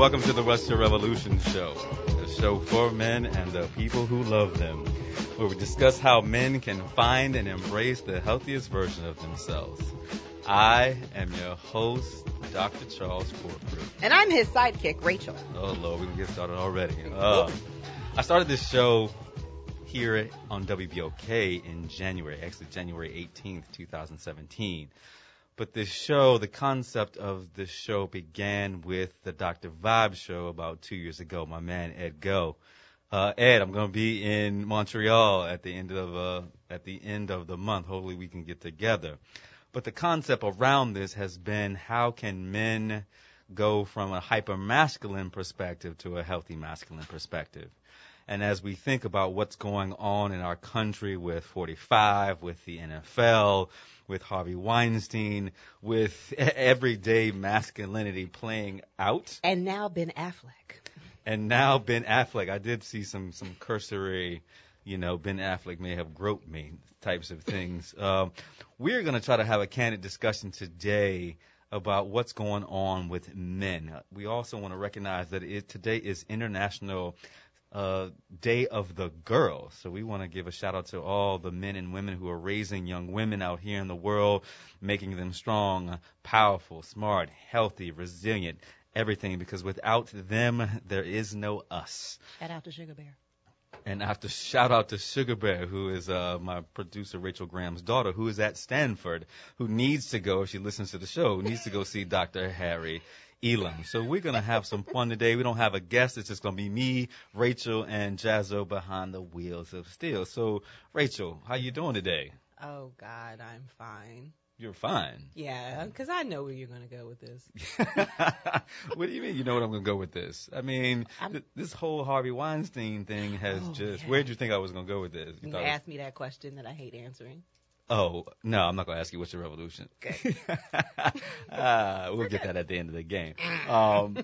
Welcome to the What's Your Revolution Show, a show for men and the people who love them, where we discuss how men can find and embrace the healthiest version of themselves. I am your host, Dr. Charles Corprew. And I'm his sidekick, Rachel. Oh, Lord, we can get started already. Uh, I started this show here on WBOK in January, actually January 18th, 2017. But this show, the concept of this show began with the Dr. Vibe show about two years ago. My man Ed Go. Uh, Ed, I'm to be in Montreal at the end of uh, at the end of the month. Hopefully, we can get together. But the concept around this has been how can men go from a hyper masculine perspective to a healthy masculine perspective. And as we think about what's going on in our country with 45, with the NFL, with Harvey Weinstein, with everyday masculinity playing out. And now Ben Affleck. And now Ben Affleck. I did see some some cursory, you know, Ben Affleck may have groped me types of things. Um, we're going to try to have a candid discussion today about what's going on with men. We also want to recognize that it, today is International uh, Day of the Girl. So we want to give a shout out to all the men and women who are raising young women out here in the world, making them strong, powerful, smart, healthy, resilient, everything. Because without them, there is no us. Shout out to Sugar Bear. And I have to shout out to Sugar Bear, who is uh, my producer Rachel Graham's daughter, who is at Stanford, who needs to go, if she listens to the show, needs to go see Dr. Harry Elam. So we're going to have some fun today. We don't have a guest. It's just going to be me, Rachel, and Jazzo behind the wheels of steel. So, Rachel, how you doing today? Oh, God, I'm fine. You're fine. Yeah, because I know where you're going to go with this. what do you mean you know what I'm going to go with this? I mean, th- this whole Harvey Weinstein thing has Oh, just. yeah. Where did you think I was going to go with this? You thought it was- asked me that question that I hate answering. Oh no, I'm not going to ask you what's your revolution. uh, we'll get that at the end of the game. Um,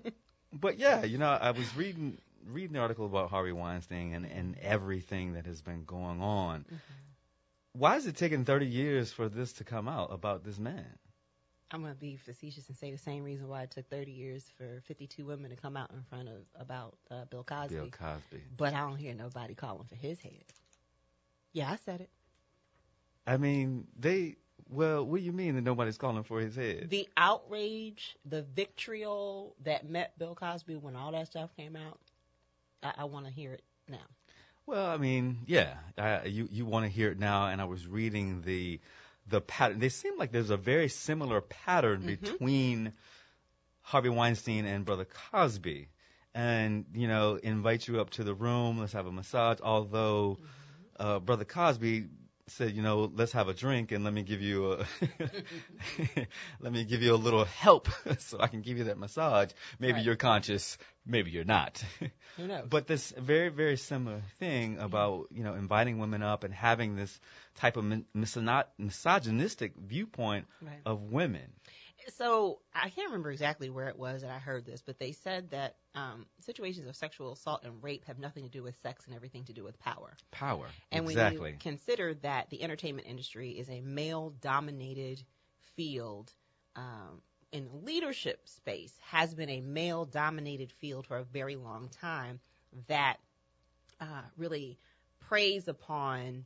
but yeah, you know, I was reading reading the article about Harvey Weinstein and and everything that has been going on. Why is it taking 30 years for this to come out about this man? I'm going to be facetious and say the same reason why it took 30 years for 52 women to come out in front of about uh, Bill Cosby. Bill Cosby. But I don't hear nobody calling for his head. Yeah, I said it. I mean, they. Well, what do you mean that nobody's calling for his head? The outrage, the vitriol that met Bill Cosby when all that stuff came out, I, I want to hear it now. Well, I mean, yeah, uh, you you want to hear it now, and I was reading the the pattern. They seem like there's a very similar pattern between Harvey Weinstein and Brother Cosby, and you know, invite you up to the room, let's have a massage. Although uh, Brother Cosby said, you know, let's have a drink and let me give you a let me give you a little help so I can give you that massage. Maybe Right. you're conscious, maybe you're not. Who knows? But this very, very similar thing about, you know, inviting women up and having this type of min- misogynistic viewpoint Right. of women. So I can't remember exactly where it was that I heard this, but they said that um, situations of sexual assault and rape have nothing to do with sex and everything to do with power. Power. And exactly. when you consider that the entertainment industry is a male-dominated field, um, in leadership space has been a male-dominated field for a very long time that uh, really preys upon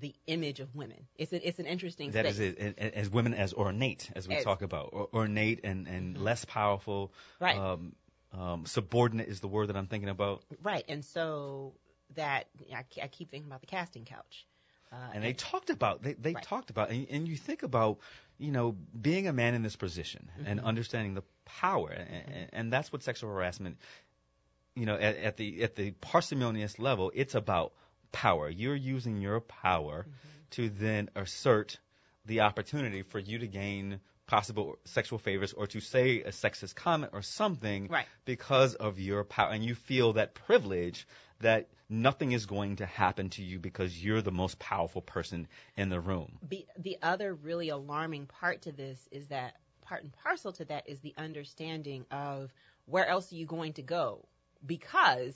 the image of women. It's a, it's an interesting that is it. And- and As women as ornate, as we As- talk about, or, ornate and, and less powerful. Right. Um, um, subordinate is the word that I'm thinking about. Right, and so that I, I keep thinking about the casting couch. Uh, and they talked about they, they Right. talked about and, and you think about you know being a man in this position and Mm-hmm. understanding the power and, and that's what sexual harassment you know at, at the at the parsimonious level it's about power you're using your power Mm-hmm. to then assert the opportunity for you to gain possible sexual favors or to say a sexist comment or something Right. because of your power and you feel that privilege that nothing is going to happen to you because you're the most powerful person in the room. be, the other really alarming part to this is that part and parcel to that is the understanding of where else are you going to go because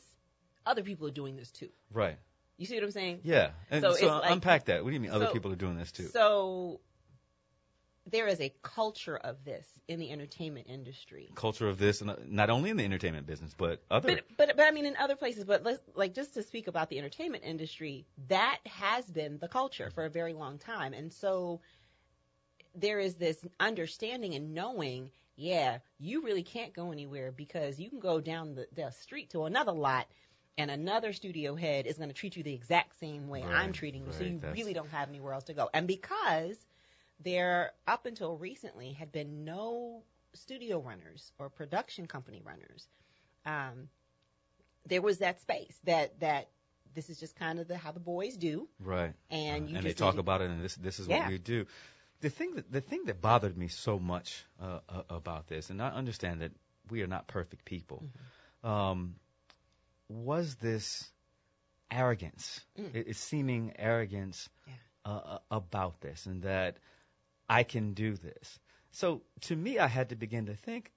other people are doing this too. Right. You see what I'm saying? Yeah. And So so, it's like- unpack that. What do you mean other so- people are doing this too? So there is a culture of this in the entertainment industry. Culture of this, and uh, not only in the entertainment business, but other. But, but but I mean in other places. But let's, like just to speak about the entertainment industry, that has been the culture for a very long time, and so there is this understanding and knowing. Yeah, you really can't go anywhere because you can go down the, the street to another lot and another studio head is going to treat you the exact same way Right, I'm treating you. so you really don't have anywhere else to go. And because there, up until recently, had been no studio runners or production company runners, um, there was that space that that this is just kind of the how the boys do, right. and Uh, you and they just talk to- about it, and this this is Yeah. what we do. The thing that the thing that bothered me so much uh, uh, about this, and I understand that we are not perfect people, Mm-hmm. um, was this arrogance, Mm. it, it's seeming arrogance Yeah. uh, uh, about this, and that I can do this. So to me, I had to begin to think.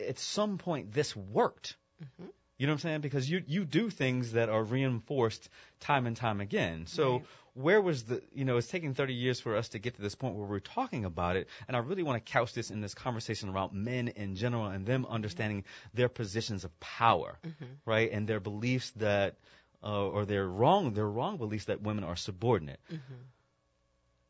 At some point, this worked. Mhm. You know what I'm saying? Because you you do things that are reinforced time and time again. So Right. where was the you know it's taking 30 years for us to get to this point where we're talking about it, and I really want to couch this in this conversation around men in general and them understanding their positions of power, right, and their beliefs that uh, or their wrong their wrong beliefs that women are subordinate.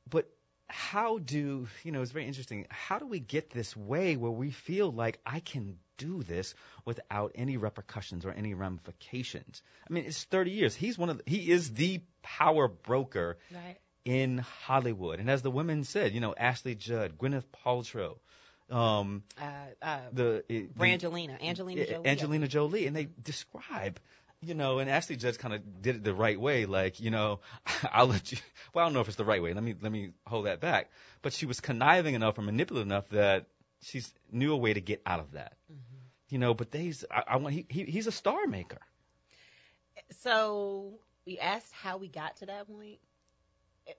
But how do you know? It's very interesting. How do we get this way where we feel like I can do this without any repercussions or any ramifications? I mean, it's 30 years. He's one of the, he is the power broker right. in Hollywood, and as the women said, you know, Ashley Judd, Gwyneth Paltrow, um, Uh, uh, the, the Brangelina, Angelina Jolie. Angelina Jolie, and they describe, you know, and Ashley Judd kind of did it the right way, like, you know, I'll let you. Well, I don't know if it's the right way. Let me let me hold that back. But she was conniving enough or manipulative enough that she knew a way to get out of that. Mm-hmm. You know, but they's I, I want he, he he's a star maker. So we asked how we got to that point. It-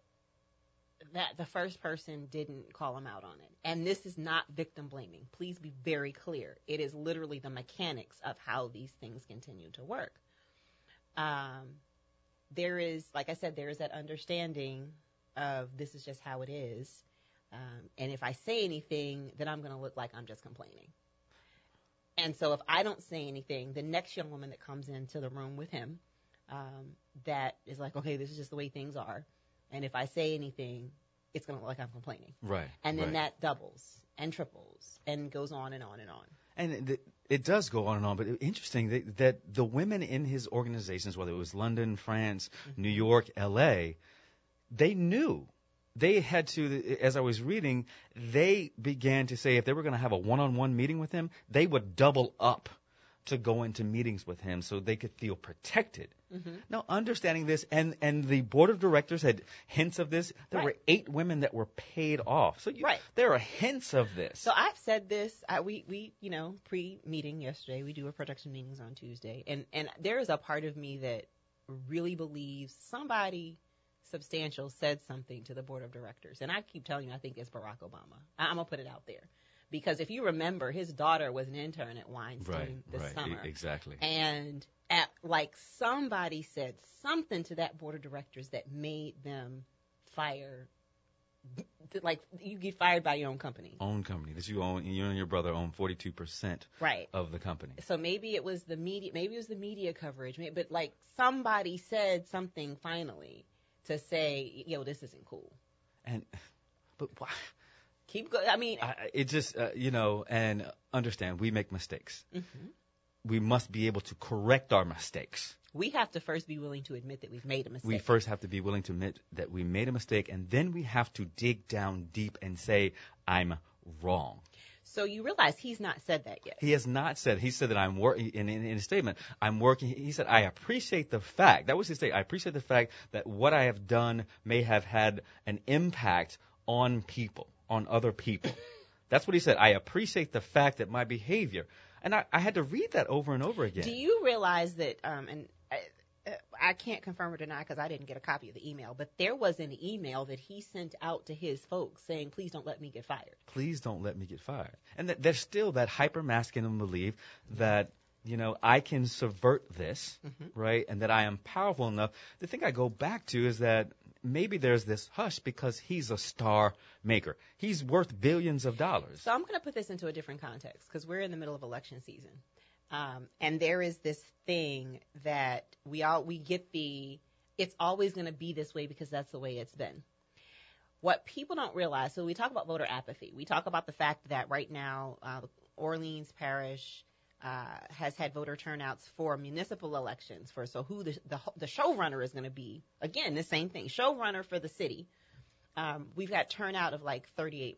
That the first person didn't call him out on it. And this is not victim blaming. Please be very clear. It is literally the mechanics of how these things continue to work. Um, there is, like I said, there is that understanding of this is just how it is. Um, and if I say anything, then I'm going to look like I'm just complaining. And so if I don't say anything, the next young woman that comes into the room with him, um, that is like, okay, this is just the way things are. And if I say anything, it's going to look like I'm complaining. Right. And then right. that doubles and triples and goes on and on and on. And it, it does go on and on, but interesting that, that the women in his organizations, whether it was London, France, mm-hmm. New York, L.A., they knew. They had to, as I was reading, they began to say if they were going to have a one-on-one meeting with him, they would double up to go into meetings with him so they could feel protected. Mm-hmm. Now, understanding this, and and the board of directors had hints of this. There were eight women that were paid off, so you, Right. there are hints of this. So I've said this. I, we we you know pre-meeting yesterday. We do our production meetings on Tuesday, and and there is a part of me that really believes somebody substantial said something to the board of directors, and I keep telling you, I think it's Barack Obama. I, I'm gonna put it out there because if you remember, his daughter was an intern at Weinstein right, this right, e- summer, exactly. and at like somebody said something to that board of directors that made them fire. Like you get fired by your own company, own company that you own, you and your brother own 42% right? of the company. so maybe it was the media maybe it was the media coverage maybe, but like somebody said something finally to say yo this isn't cool And, but why? Keep going i mean I, it just, uh, you know, and understand we make mistakes. mhm. We must be able to correct our mistakes. we have to first be willing to admit that we've made a mistake We first have to be willing to admit that we made a mistake, and then we have to dig down deep and say, I'm wrong. so you realize he's not said that yet He has not said. He said that I'm working in, in, in his statement. I'm working. He said I appreciate the fact. That was his statement. I appreciate the fact that what I have done may have had an impact on people, on other people. That's what he said. I appreciate the fact that my behavior, and I, I had to read that over and over again. do you realize that um and I, I can't confirm or deny because I didn't get a copy of the email, but there was an email that he sent out to his folks saying, "Please don't let me get fired." Please don't let me get fired. And that there's still that hyper masculine belief that you know I can subvert this, Mm-hmm. right, and that I am powerful enough. The thing I go back to is that maybe there's this hush because he's a star maker. He's worth billions of dollars. So I'm going to put this into a different context because we're in the middle of election season, um, and there is this thing that we all we get the it's always going to be this way because that's the way it's been. What people don't realize, so we talk about voter apathy. We talk about the fact that right now, uh, Orleans Parish has had voter turnouts for municipal elections. For so who the the, the showrunner is going to be. Again, the same thing. Showrunner for the city. Um, we've got turnout of like 38%,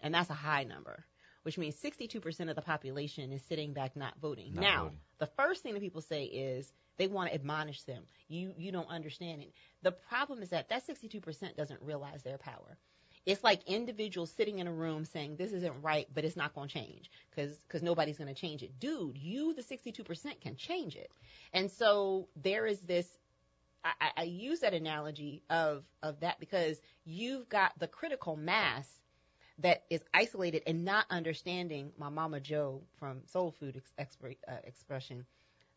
and that's a high number, which means 62% of the population is sitting back not voting. Not now, voting. the first thing that people say is they want to admonish them. You you don't understand it. The problem is that that 62% doesn't realize their power. It's like individuals sitting in a room saying this isn't right, but it's not going to change because because nobody's going to change it. Dude, you the 62% can change it. And so there is this I, I- use that analogy of of that because you've got the critical mass that is isolated and not understanding my mama Joe from Soul Food ex- expre- uh, expression.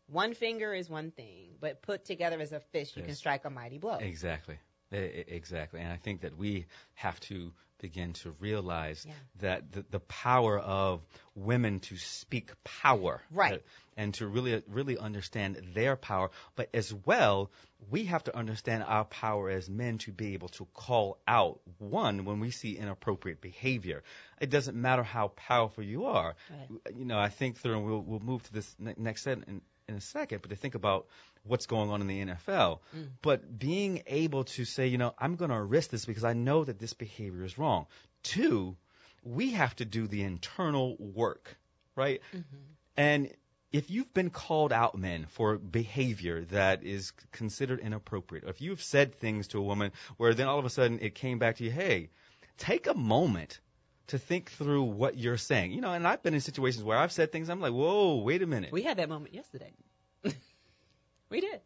One finger is one thing, but put together as a fist, you can strike a mighty blow. Exactly. Exactly. And I think that we have to begin to realize Yeah. that the, the power of women to speak power. Right. uh, and to really, really understand their power. But as well, we have to understand our power as men to be able to call out, one, when we see inappropriate behavior. It doesn't matter how powerful you are. Right. You know, I think through, and we'll, we'll move to this ne- next set in, in a second, but to think about what's going on in the NFL. Mm. But being able to say, you know, I'm going to risk this because I know that this behavior is wrong. Two, we have to do the internal work, right? Mm-hmm. And if you've been called out, men, for behavior that is considered inappropriate, or if you've said things to a woman where then all of a sudden it came back to you, hey, take a moment to think through what you're saying. You know, and I've been in situations where I've said things, I'm like, whoa, wait a minute. We had that moment yesterday. We did.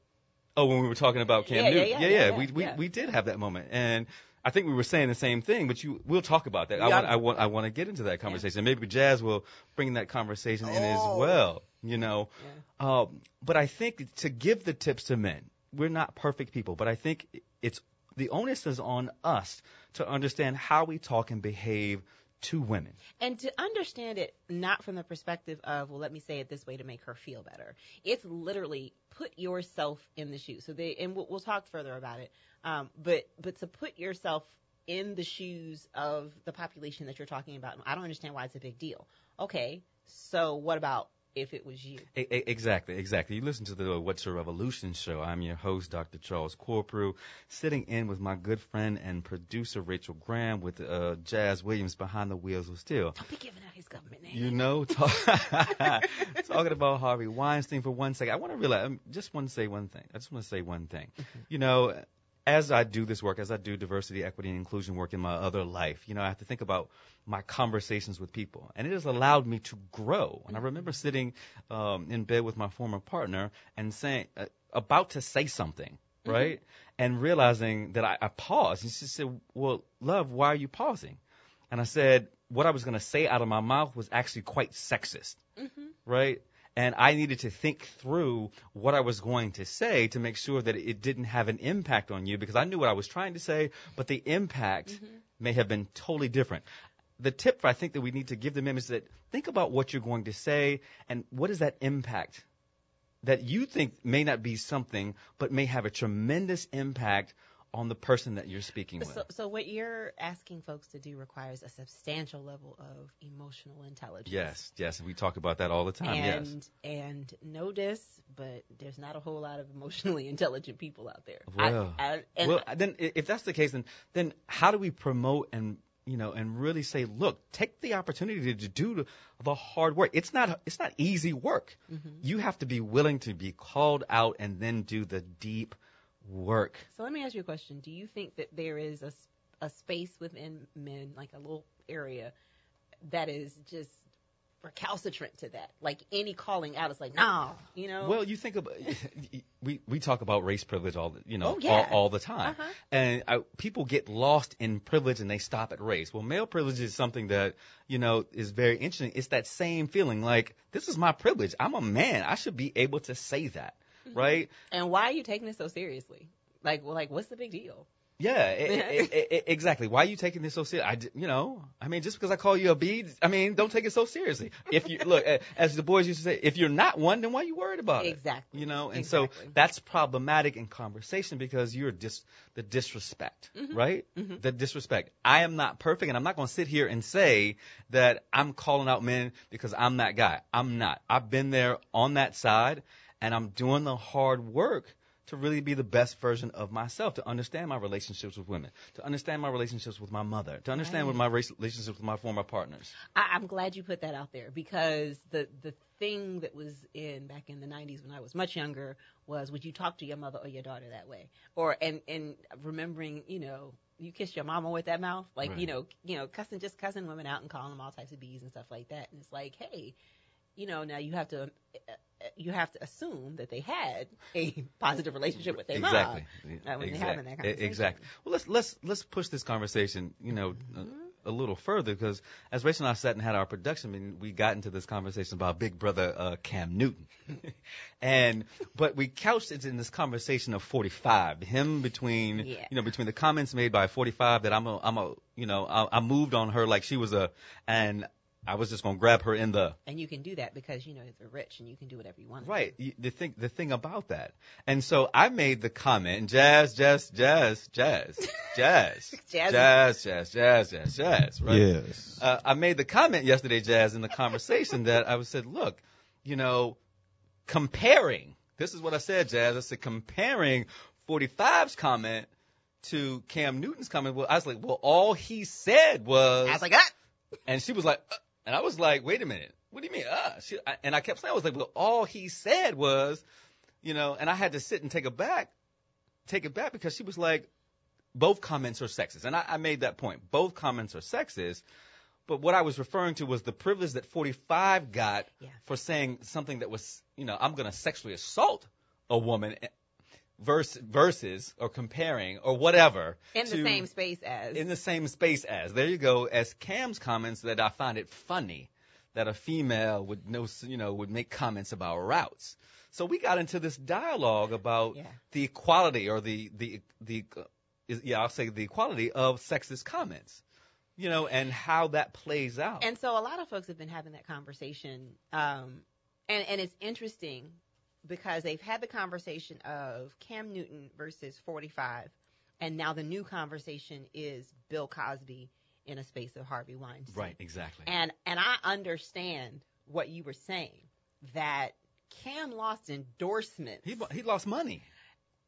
Oh, when we were talking about Cam Yeah, yeah, Newton. yeah, yeah, yeah, yeah, we, we, we did have that moment. And I think we were saying the same thing, but you, we'll talk about that. I want, I want, I want to get into that conversation. Maybe Jazz will bring that conversation in as Oh. well, you know. Um, but I think to give the tips to men, we're not perfect people, but I think it's, the onus is on us to understand how we talk and behave to women. And to understand it not from the perspective of, well, let me say it this way to make her feel better. It's literally put yourself in the shoes. So they, and we'll, we'll talk further about it. Um, but, but to put yourself in the shoes of the population that you're talking about, I don't understand why it's a big deal. Okay. So what about if it was you? Exactly, exactly. You listen to the What's Your Revolution show. I'm your host, Dr. Charles Corprew, sitting in with my good friend and producer, Rachel Graham, with uh, Jazz Williams behind the wheels of steel. Don't be giving out his government name. You know, talk, talking about Harvey Weinstein for one second. I want to realize, um, just want to say one thing. I just want to say one thing. You know, as I do this work, as I do diversity, equity, and inclusion work in my other life, you know, I have to think about my conversations with people, and it has allowed me to grow. And I remember sitting um, in bed with my former partner and saying, uh, about to say something, right, and realizing that I, I paused. And she said, "Well, love, why are you pausing?" And I said, what I was going to say out of my mouth was actually quite sexist, right? And I needed to think through what I was going to say to make sure that it didn't have an impact on you because I knew what I was trying to say, but the impact mm-hmm. may have been totally different. The tip I think that we need to give the men is that think about what you're going to say and what is that impact that you think may not be something, but may have a tremendous impact on the person that you're speaking with. So, so what you're asking folks to do requires a substantial level of emotional intelligence. Yes, yes, we talk about that all the time. yes. and and know this, but there's not a whole lot of emotionally intelligent people out there. Well, I, and well, then if that's the case, then then how do we promote and you know and really say, look, take the opportunity to do the, the hard work. It's not it's not easy work. Mm-hmm. You have to be willing to be called out and then do the deep work. so let me ask you a question: Do you think that there is a a space within men, like a little area, that is just recalcitrant to that? Like any calling out is like, no, you know. Well, you think about we we talk about race privilege all the, you know Oh, yeah. all, all the time, Uh-huh. and I, people get lost in privilege and they stop at race. Well, male privilege is something that you know is very interesting. It's that same feeling like this is my privilege. I'm a man. I should be able to say that, Mm-hmm. right? and why are you taking this so seriously? Like, well, like, what's the big deal? Yeah, e- e- e- exactly. Why are you taking this so serious? I, you know, I mean, just because I call you a bee, I mean, don't take it so seriously. If you look, as the boys used to say, if you're not one, then why are you worried about it? Exactly. You know, and Exactly. so that's problematic in conversation because you're dis the disrespect, Mm-hmm. right? The disrespect. I am not perfect, and I'm not going to sit here and say that I'm calling out men because I'm that guy. I'm not. I've been there on that side, and I'm doing the hard work to really be the best version of myself, to understand my relationships with women, to understand my relationships with my mother, to understand with my relationships with my former partners. I, I'm glad you put that out there because the the thing that was in back in the 90s when I was much younger was would you talk to your mother or your daughter that way or and and remembering you know you kiss your mama with that mouth like Right. you know you know cussing just cussing women out and calling them all types of bees and stuff like that and it's like hey you know now you have to you have to assume that they had a positive relationship with their exactly. mom uh, when exactly. they're having that conversation. Exactly. Well, let's let's let's push this conversation, you know, a, a little further because as Rachel and I sat and had our production meeting, we got into this conversation about Big Brother uh, Cam Newton, and but we couched it in this conversation of 45, him between Yeah. you know between the comments made by 45 that I'm a I'm a you know I, I moved on her like she was a and I was just gonna grab her in the and you can do that because you know they're rich and you can do whatever you want Right. The thing, the thing about that. And so I made the comment, jazz, jazz, jazz, jazz, jazz, Jazz. jazz, jazz, jazz, jazz, jazz, right? Yes. Uh, I made the comment yesterday, Jazz, in the conversation that I was said, look, you know, comparing, this is what I said, Jazz. I said comparing 45's comment to Cam Newton's comment. Well, I was like, well, all he said was, I was like, ah! and she was like, uh, and I was like, wait a minute, what do you mean? Uh, she, and I kept saying, I was like, well, all he said was, you know, and I had to sit and take it back, take it back because she was like, both comments are sexist, and I, I made that point. Both comments are sexist, but what I was referring to was the privilege that 45 got Yeah. for saying something that was, you know, I'm going to sexually assault a woman. Versus, versus or comparing or whatever in the to- same space as in the same space as. There you go. As Cam's comments that I find it funny that a female would know, you know, would make comments about routes. So we got into this dialogue about Yeah. the equality or the the the uh, is, yeah, I'll say the equality of sexist comments. You know, and how that plays out. And so a lot of folks have been having that conversation, um, and and it's interesting because they've had the conversation of Cam Newton versus 45, and now the new conversation is Bill Cosby in a space of Harvey Weinstein. right, exactly. And and I understand what you were saying that Cam lost endorsement he he lost money.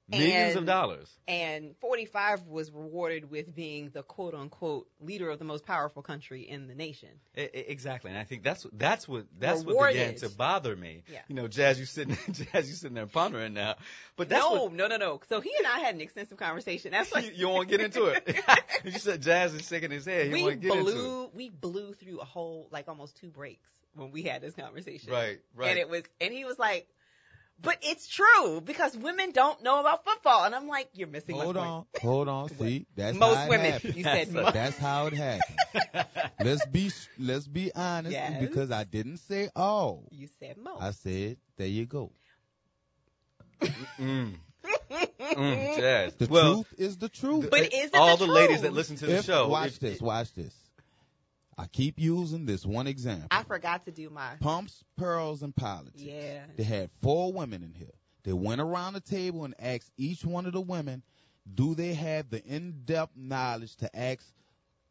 Millions of dollars. and 45 was rewarded with being the quote unquote leader of the most powerful country in the nation. I- I- exactly, and I think that's what that's what that's what began to bother me. Yeah. You know, Jazz, you sitting Jazz, you sitting there pondering now, but that's no, what no, no, no. So he and I had an extensive conversation. That's you, you want to get into it. you said Jazz is shaking his head. You we want to into blew. We blew through a whole like almost two breaks when we had this conversation. Right, right. And it was, and he was like, "But it's true because women don't know about football." And I'm like, "You're missing Hold my point." on, hold on. See, that's Most how it women. happens. You said That's most. That's how it happens. let's be let's be honest, Yes. because I didn't say all. You said most. I said there you go. mm. Mm, Jazz. The well, truth is the truth. But is it all the the ladies that listen to the If- show, watch if- this, watch this. I keep using this one example. I forgot to do my. Pumps, pearls, and politics. Yeah. They had four women in here. They went around the table and asked each one of the women, do they have the in-depth knowledge to ask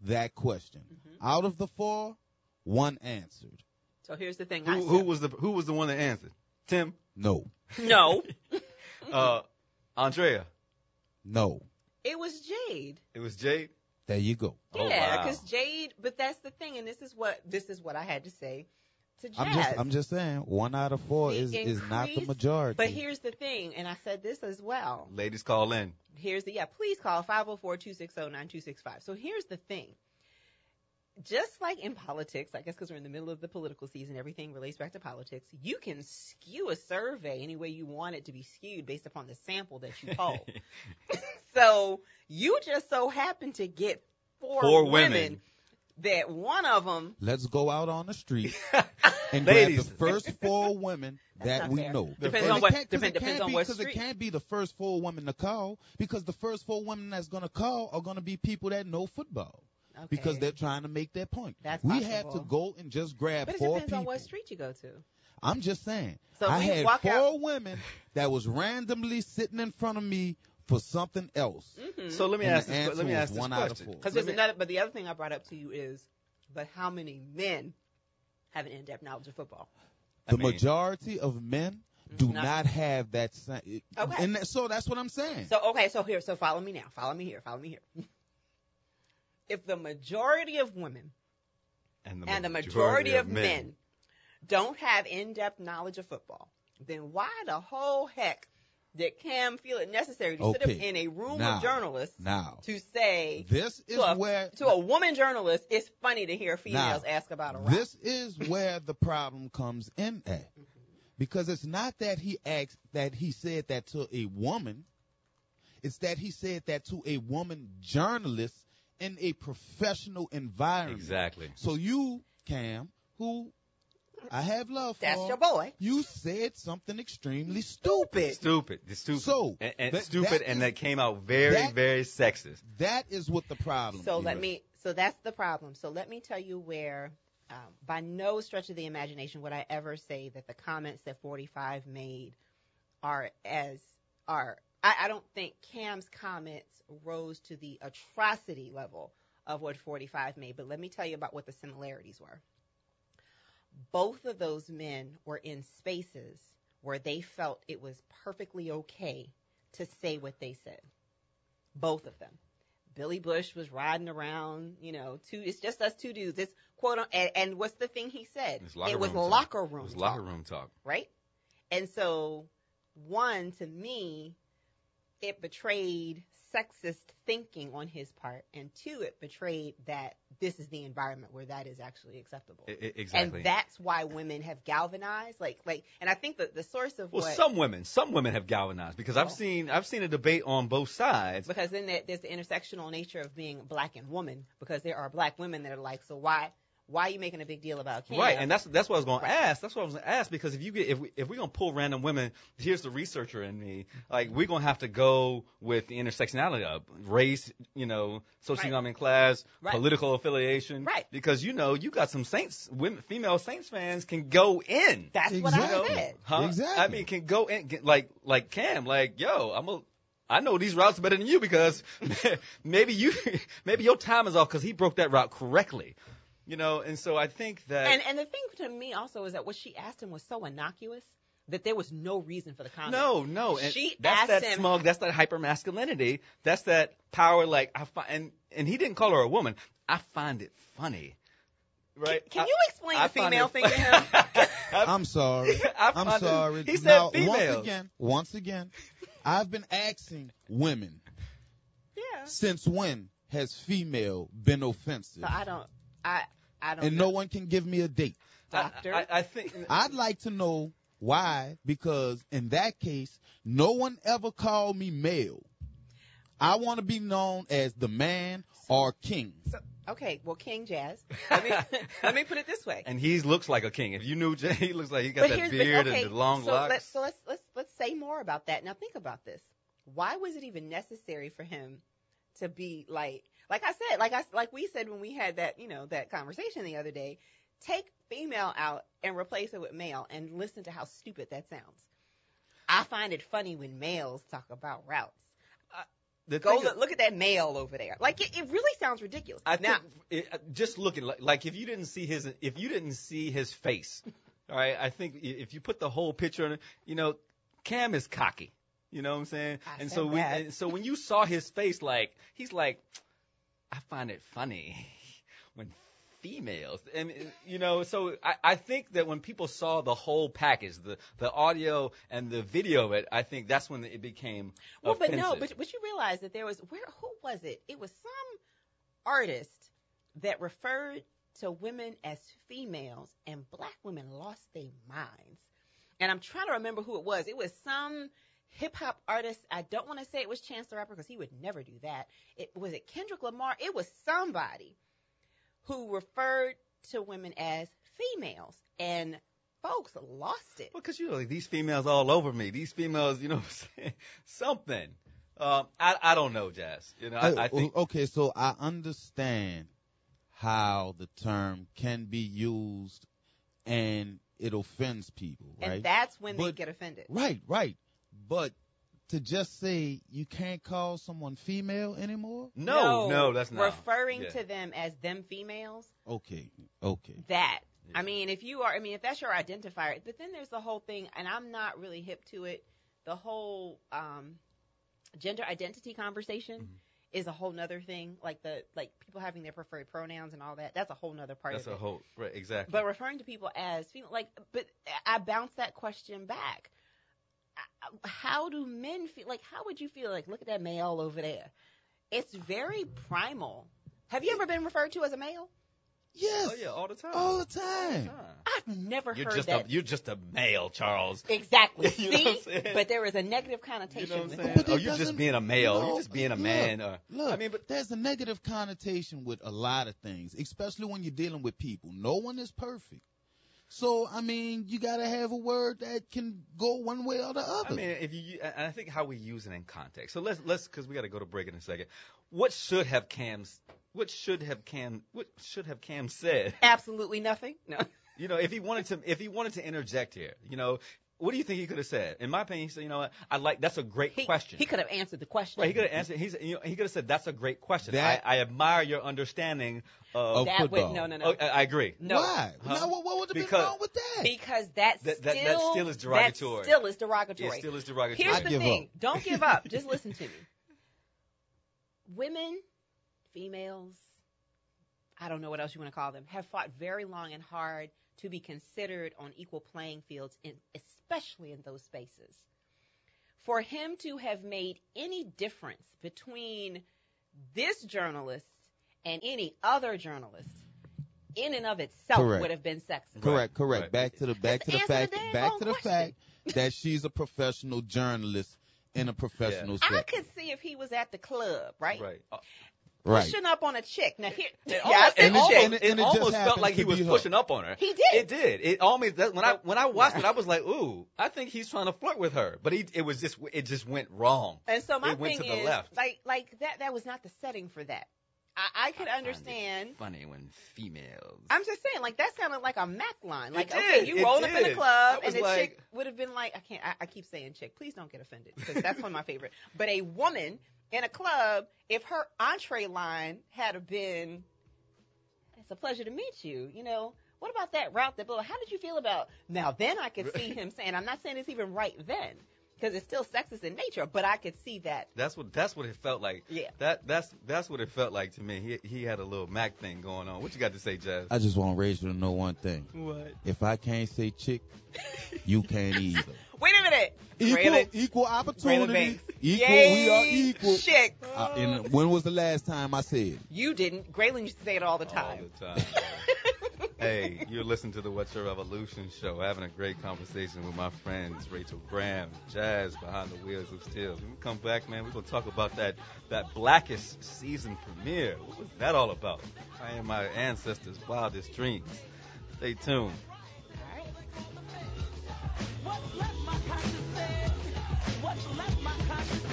that question? Mm-hmm. Out of the four, one answered. So here's the thing. Who, who was the who was the one that answered? Tim, No, no, uh, Andrea. no. it was Jade. It was Jade. There you go. Oh, yeah, wow. because Jade. But that's the thing, and this is what this is what I had to say to Jazz. I'm just I'm just saying one out of four The is is not the majority. But here's the thing, and I said this as well. Ladies, call in. Here's the yeah. Please call 504-260-9265. So here's the thing. Just like in politics, I guess because we're in the middle of the political season, everything relates back to politics. You can skew a survey any way you want it to be skewed based upon the sample that you poll. So you just so happen to get four, Four women, women. that one of them. Let's go out on the street and Ladies. grab the first four women that we fair. know. Depends And on what- can't- 'cause depend- it depends can't on be- what 'cause street. it can't be the first four women to call because the first four women that's going to call are going to be people that know football Okay. because they're trying to make their point. That's we had to go and just grab But it four depends people. on what street you go to. I'm just saying. So I had walk four out- women that was randomly sitting in front of me for something else. Mm-hmm. So let me And ask this. Let me ask this one question. Because there's me- another. But the other thing I brought up to you is, but how many men have an in-depth knowledge of football? The mean- majority of men mm-hmm. do Not- not have that same. Okay. And that, so that's what I'm saying. So okay, so here, so follow me now. Follow me here. Follow me here. if the majority of women and and the majority of men don't have in-depth knowledge of football, then why the whole heck did Cam feel it necessary to sit up in a room Now, of journalists now, to say this is to a, where to a woman journalist, it's funny to hear females Now, ask about a route. This is where the problem comes in at. Because it's not that he asked that he said that to a woman. It's that he said that to a woman journalist in a professional environment. Exactly. So you, Cam, who I have love for, That's your boy. you said something extremely stupid. Stupid. It's stupid. So, and, and that- stupid, that and is- that came out very, that- very sexist. That is what the problem So is. let me. So that's the problem. So let me tell you where, um, by no stretch of the imagination, would I ever say that the comments that 45 made are as are. I, I don't think Cam's comments rose to the atrocity level of what 45 made. But let me tell you about what the similarities were. Both of those men were in spaces where they felt it was perfectly okay to say what they said. Both of them. Billy Bush was riding around, you know, two. It's just us two dudes. It's quote and, and what's the thing he said? It was room talk. locker room. It was talk, locker room talk. right? And so, one to me, it betrayed sexist thinking on his part, and two, it betrayed that this is the environment where that is actually acceptable. I- exactly. And that's why women have galvanized, like, like, and I think that the source of well, what some women, some women have galvanized because I've seen, I've seen a debate on both sides. because then there's the intersectional nature of being black and woman because there are black women that are like so why why are you making a big deal about Cam? Right, and that's that's what I was going to ask. That's what I was going to ask because if you get if we if we're going to pull random women, here's the researcher in me. Like we're going to have to go with the intersectionality of race, you know, socioeconomic class, Right. political affiliation. Right. Because you know you got some Saints women, female Saints fans can go in. that's what I Exactly. said. Huh? Exactly. I mean, can go in get, like like Cam, like yo, I'm a. I know these routes better than you because maybe you maybe your time is off because he broke that route correctly, you know. And so I think that And and the thing to me also is that what she asked him was so innocuous that there was no reason for the comment. No, no. And She that's asked that him- smug. That's that hyper masculinity. That's that power. Like I find, and and he didn't call her a woman. I find it funny. Right? Can I- you explain I the female it- thing to him? I'm sorry. I I'm find it- sorry. He said now, females. once again, once again, I've been asking women yeah. since when has female been offensive? So I don't. I I don't. and know. no one can give me a date. doctor. I, I, I think. I'd like to know why, because in that case, no one ever called me male. I want to be known as the man or king. So, okay, well, King Jazz. Let me let me put it this way. and he looks like a king. If you knew Jay, he looks like he got But that beard but, okay, and the long so locks. Let's, so let's let's let's say more about that. Now think about this. Why was it even necessary for him to be like like I said, like I like we said when we had that you know that conversation the other day? Take female out and replace it with male, and listen to how stupid that sounds. I find it funny when males talk about routes. the Go look, look at that male over there. Like it, it really sounds ridiculous. I now, think it, uh, just looking like, like if you didn't see his if you didn't see his face, all right. I think if you put the whole picture in, it, you know, Cam is cocky. You know what I'm saying? I and so when that. and so when you saw his face, like he's like, I find it funny when females and you know so I, I think that when people saw the whole package the the audio and the video of it i think that's when it became Well, but no, but but you realize that there was where who was it? It was some artist that referred to women as females, and black women lost their minds. And I'm trying to remember who it was. It was some hip hop artist. I don't want to say it was Chance the Rapper because he would never do that. It was it Kendrick Lamar. It was somebody who referred to women as females, and folks lost it. Well, because you know like, these females all over me. These females, you know, what I'm saying? something. Um, I I don't know, Jazz. You know, I, I think okay, so I understand how the term can be used and it offends people, right? And that's when they get offended. Right, right. But to just say you can't call someone female anymore? no, no, that's not referring yeah. to them as them females. Okay, okay. That Yeah. I mean, if you are, I mean, if that's your identifier, but then there's the whole thing, and I'm not really hip to it. The whole um, gender identity conversation Mhm. is a whole nother thing. Like the like people having their preferred pronouns and all that. That's a whole nother part That's of a it. whole right, exactly. But referring to people as female, like, but I bounce that question back. I- How do men feel? Like, how would you feel? Like, look at that male over there. It's very primal. Have you ever been referred to as a male? Yes. oh yeah, all the time. all the time. I've never You're heard just that. a you're just a male, Charles. exactly. You know See, what I'm but there is a negative You connotation know what I'm with saying? it. But oh, you're just being a male. No, you're just being a look, man. Or, Look, I mean, but there's a negative connotation with a lot of things, especially when you're dealing with people. No one is perfect. So, I mean, you gotta have a word that can go one way or the other. I mean, if you, and I think how we use it in context. So let's let's because we got to go to break in a second. What should have Cam's? What should have Cam? What should have Cam said? Absolutely nothing. No. You know, if he wanted to, if he wanted to interject here, you know, what do you think he could have said? In my opinion, he said, you know what, I like that's a great He, question. he could have answered the question. Right, he could have answered. He's, you know, he could have said, "That's a great question. That- I, I admire your understanding of." Of that football. would no no no. Oh, I, I agree. no. Why? Huh? Now, what, what would have been Because- wrong with that? Because that, That- still, that- that still is derogatory. That still is derogatory. It still is derogatory. Here's I the give thing. up. Don't give up. Just listen to me. Women, females, I don't know what else you want to call them, have fought very long and hard to be considered on equal playing fields, in, especially in those spaces. For him to have made any difference between this journalist and any other journalist, in and of itself, Correct. would have been sexist. correct, correct. right. Back to the back to the fact the back to the question. fact that she's a professional journalist in a professional I setting. could see if he was at the club, right? Right. Uh, Right. pushing up on a chick. Now here, It yeah, I almost, said it and it- chick. almost, and it- it and it just almost felt like he was be her. pushing up on her. He did. It did. It almost that, when I when I watched it, I was like, ooh, I think he's trying to flirt with her. But he it was just it just went wrong. and so my it went thing to the is, left. like, like that, that was not the setting for that. I, I could I find it understand. Funny when females. I'm just saying, like that sounded like a Mac line. Like, okay, you rolled up in the did. club, and the like- chick would have been like, I can't. I, I keep saying chick. Please don't get offended because that's one of my favorite. But a woman in a club, if her entree line had have been, it's a pleasure to meet you. You know, what about that route that? Blow? How did you feel about? Now then, I could see him saying, I'm not saying it's even right then because it's still sexist in nature, but I could see that. That's what that's what it felt like. Yeah. That that's that's what it felt like to me. He he had a little Mac thing going on. What you got to say, Jazz? I just want Rachel to know one thing. What? If I can't say chick, you can't either. Wait a minute. Equal, Braylon- equal opportunity. Equal, Yay, we are equal. Chick. Uh, and when was the last time I said? it? You didn't. Graylin used to say it all the All time. the time. hey, you're listening to the What's Your Revolution show, having a great conversation with my friends Rachel Graham, Jazz behind the wheels of steel. When we come back, man, we're gonna talk about that that Blackish season premiere. What was that all about? I am my ancestors' wildest dreams. Stay tuned. What's left left my conscience?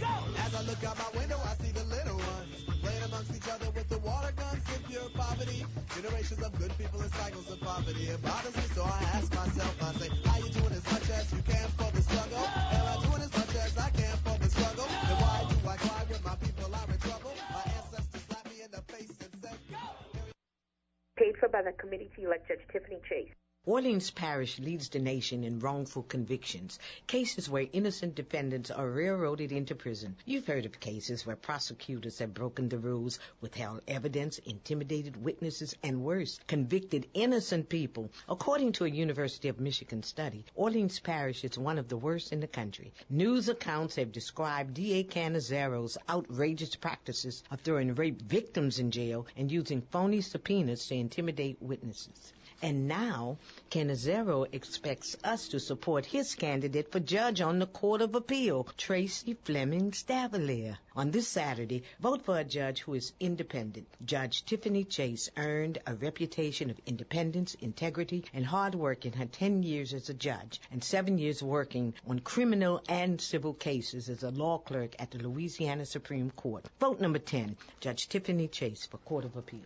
Go! As I look out my window, I see the little ones playing amongst each other with the water guns in pure poverty. Generations of good people in cycles of poverty. It bothers me, so I ask myself, I say, how you doing as much as you can for the struggle? Am I doing as much as I can for the struggle? Then why do I cry when my people are in trouble? My ancestors slapped me in the face and said, paid for by the committee to elect Judge Tiffany Chase. Orleans Parish leads the nation in wrongful convictions, cases where innocent defendants are railroaded into prison. You've heard of cases where prosecutors have broken the rules, withheld evidence, intimidated witnesses, and worse, convicted innocent people. According to a University of Michigan study, Orleans Parish is one of the worst in the country. News accounts have described D.A. Cannizzaro's outrageous practices of throwing rape victims in jail and using phony subpoenas to intimidate witnesses. And now, Cannizzaro expects us to support his candidate for judge on the Court of Appeal, Tracey Flemings-Davillier. On this Saturday, vote for a judge who is independent. Judge Tiffany Chase earned a reputation of independence, integrity, and hard work in her 10 years as a judge and seven years working on criminal and civil cases as a law clerk at the Louisiana Supreme Court. Vote number 10, Judge Tiffany Chase for Court of Appeal.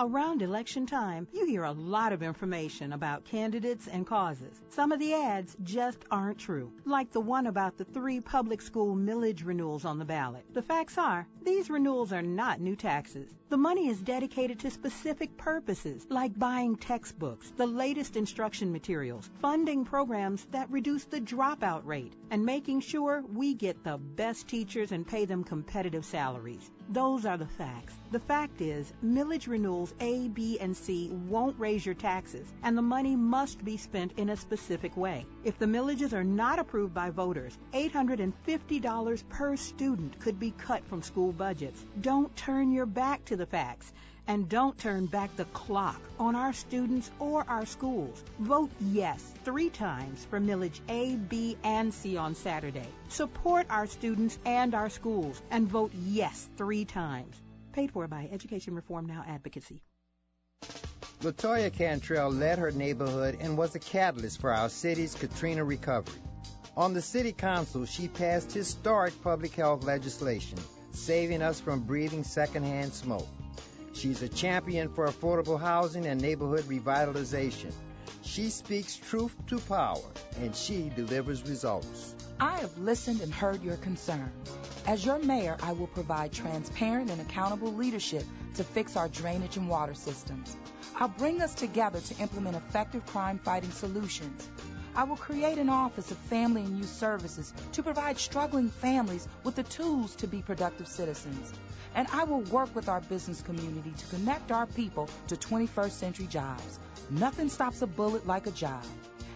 Around election time, you hear a lot of information about candidates and causes. Some of the ads just aren't true, like the one about the three public school millage renewals on the ballot. The facts are, these renewals are not new taxes. The money is dedicated to specific purposes, like buying textbooks, the latest instruction materials, funding programs that reduce the dropout rate, and making sure we get the best teachers and pay them competitive salaries. Those are the facts. The fact is, millage renewals A, B, and C won't raise your taxes, and the money must be spent in a specific way. If the millages are not approved by voters, $850 per student could be cut from school budgets. Don't turn your back to the facts. And don't turn back the clock on our students or our schools. Vote yes three times for millage A, B, and C on Saturday. Support our students and our schools and vote yes three times. Paid for by Education Reform Now Advocacy. LaToya Cantrell led her neighborhood and was a catalyst for our city's Katrina recovery. On the city council, she passed historic public health legislation, saving us from breathing secondhand smoke. She's a champion for affordable housing and neighborhood revitalization. She speaks truth to power, and she delivers results. I have listened and heard your concerns. As your mayor, I will provide transparent and accountable leadership to fix our drainage and water systems. I'll bring us together to implement effective crime fighting solutions. I will create an office of family and youth services to provide struggling families with the tools to be productive citizens. And I will work with our business community to connect our people to 21st century jobs. Nothing stops a bullet like a job.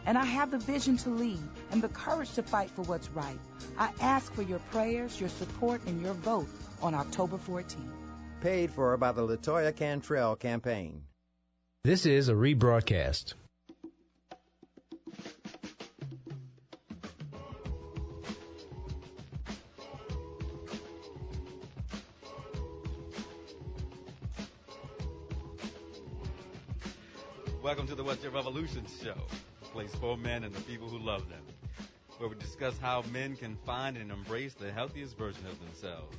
And I have the vision to lead and the courage to fight for what's right. I ask for your prayers, your support, and your vote on October 14th. Paid for by the LaToya Cantrell campaign. This is a rebroadcast. Welcome to the What's Your Revolution Show, a place for men and the people who love them, where we discuss how men can find and embrace the healthiest version of themselves.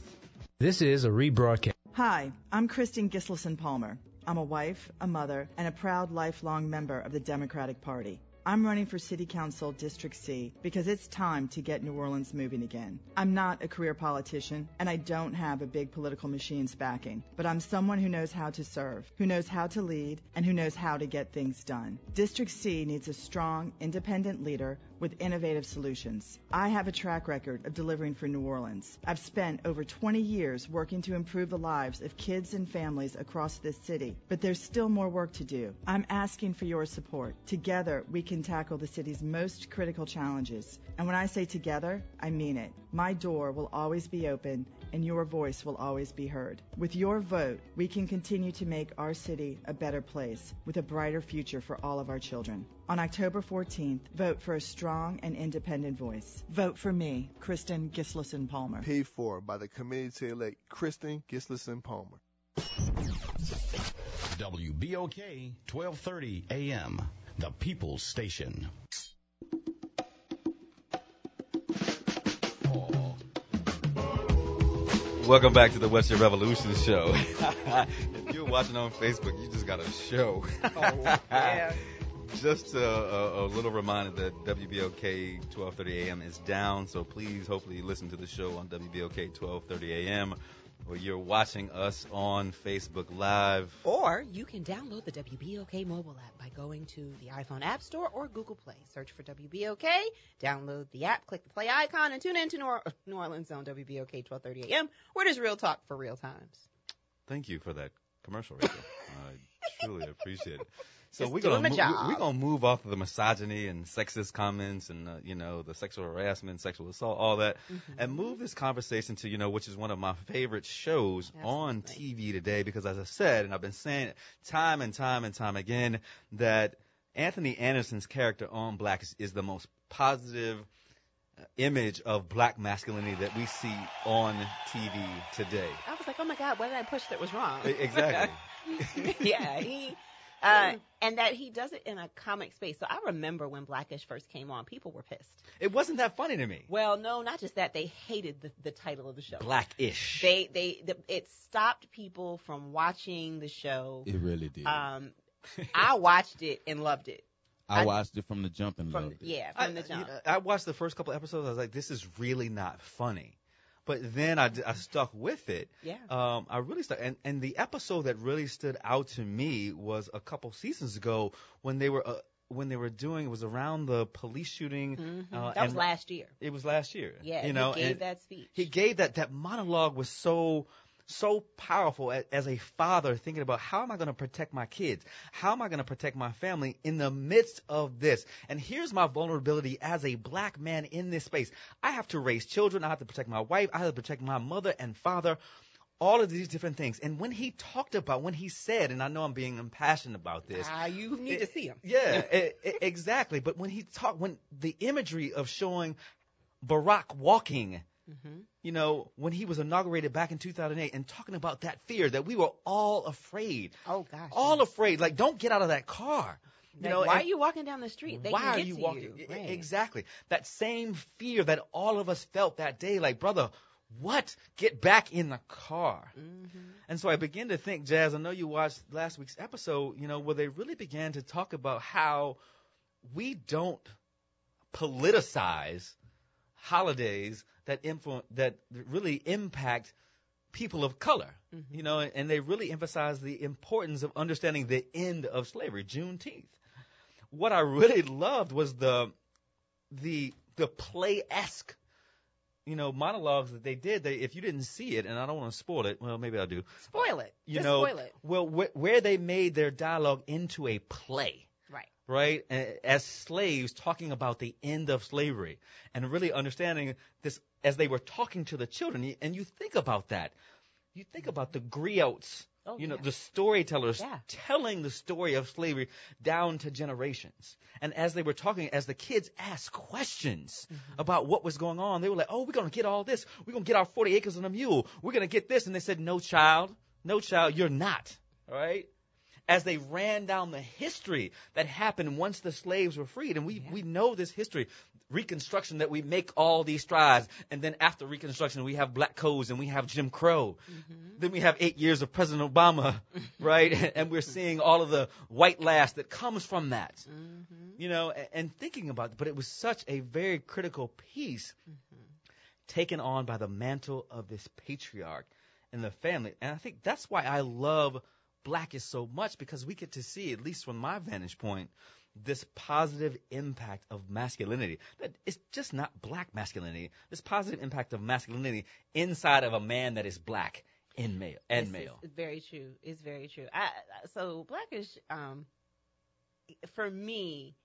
This is a rebroadcast. Hi, I'm Kristin Gisleson Palmer. I'm a wife, a mother, and a proud lifelong member of the Democratic Party. I'm running for City Council District C because it's time to get New Orleans moving again. I'm not a career politician and I don't have a big political machine's backing, but I'm someone who knows how to serve, who knows how to lead, and who knows how to get things done. District C needs a strong, independent leader with innovative solutions. I have a track record of delivering for New Orleans. I've spent over 20 years working to improve the lives of kids and families across this city, but there's still more work to do. I'm asking for your support. Together, we can tackle the city's most critical challenges. And when I say together, I mean it. My door will always be open and your voice will always be heard. With your vote, we can continue to make our city a better place with a brighter future for all of our children. On October 14th, vote for a strong and independent voice. Vote for me, Kristin Gisleson Palmer. Paid for by the committee to elect Kristin Gisleson Palmer. WBOK 1230 AM, the People's Station. Welcome back to the What's Your Revolution Show. if you're watching on Facebook, you just got a show. Oh, yeah. just a, a, a little reminder that WBOK 12:30 a.m. is down, so please, hopefully, listen to the show on WBOK 12:30 a.m. or you're watching us on Facebook Live. Or you can download the WBOK mobile app by going to the iPhone App Store or Google Play. Search for WBOK, download the app, click the play icon, and tune in to New, Orleans on WBOK 12:30 a.m. where there's real talk for real times. Thank you for that commercial, Rachel. I truly appreciate it. So Just we're gonna move, we're gonna move off of the misogyny and sexist comments and uh, you know the sexual harassment, sexual assault, all that, Mm-hmm. and move this conversation to you know which is one of my favorite shows on TV today because as I said and I've been saying it time and time and time again that Anthony Anderson's character on Blackish, is the most positive uh, image of black masculinity that we see on TV today. I was like, oh my God, what did I push that was wrong? Exactly. yeah, he, uh, and that he does it in a comic space. So I remember when Blackish first came on, people were pissed. It wasn't that funny to me. Well, no, not just that. They hated the, the title of the show. Blackish. They, they, the, it stopped people from watching the show. It really did. Um, I watched it and loved it. I, I- watched it from the jump and From loved it. yeah, I, from the jump. you know, I watched the first couple episodes. I was like, this is really not funny. But then I, I stuck with it. Yeah. Um, I really stuck. And, and the episode that really stood out to me was a couple seasons ago when they were, uh, when they were doing, it was around the police shooting. Mhm. Uh, that was last year. It was last year. Yeah, You know, he gave that speech. he gave that, that monologue was so, so powerful as, a father thinking about how am I going to protect my kids? How am I going to protect my family in the midst of this? And here's my vulnerability as a black man in this space. I have to raise children. I have to protect my wife. I have to protect my mother and father. All of these different things. And when he talked about, when he said, and I know I'm being impassioned about this. Ah, you need to see him. Yeah, e- exactly. But when he talked, when the imagery of showing Barack walking, Mm-hmm. you know, when he was inaugurated back in 2008 and talking about that fear that we were all afraid. Oh gosh. All afraid. Like, don't get out of that car. You Like, know, why are you walking down the street? They why are you walking? You. Right. Exactly. That same fear that all of us felt that day. Like, brother, what? Get back in the car. Mm-hmm. And so I began to think, Jazz, I know you watched last week's episode, you know, where they really began to talk about how we don't politicize holidays that influence, that really impact people of color, Mm-hmm. you know, and they really emphasize the importance of understanding the end of slavery, Juneteenth. What I really loved was the, the, the play-esque you know, monologues that they did. They, if you didn't see it, and I don't want to spoil it, well, maybe I do. Spoil it. You Just know, spoil it. well, wh- where they made their dialogue into a play, Right. As slaves talking about the end of slavery and really understanding this as they were talking to the children. And you think about that. You think about the griots, Oh, you know, yeah. the storytellers Yeah. telling the story of slavery down to generations. And as they were talking, as the kids asked questions Mm-hmm. about what was going on, they were like, oh, we're going to get all this. We're going to get our 40 acres and a mule. We're going to get this. And they said, no, child. No, child, you're not. All right? As they ran down the history that happened once the slaves were freed. And we, we know this history. Reconstruction that we make all these strides. And then after Reconstruction, we have black codes and we have Jim Crow. Mm-hmm. Then we have eight years of President Obama, right? and we're seeing all of the white lash that comes from that. Mm-hmm. You know, and, and thinking about it, but it was such a very critical piece mm-hmm. taken on by the mantle of this patriarch and the family. And I think that's why I love Blackish so much because we get to see, at least from my vantage point, this positive impact of masculinity. That it's just not black masculinity. This positive impact of masculinity inside of a man that is black in male and male. is very true. It's very true. I, I- so Blackish, um, for me,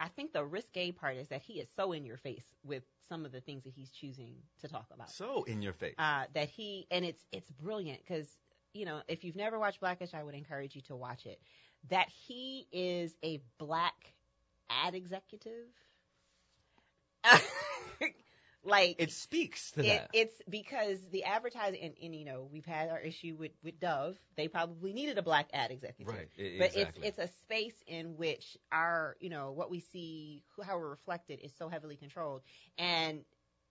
I think the risque part is that he is so in your face with some of the things that he's choosing to talk about. So in your face. Uh, that he and it's it's brilliant because you know if you've never watched Blackish, I would encourage you to watch it. That he is a black ad executive. like it speaks to it, that. It's because the advertising, and, and you know, we've had our issue with, with Dove. They probably needed a black ad executive, Right, But exactly. it's it's a space in which our, you know, what we see, how we're reflected, is so heavily controlled, and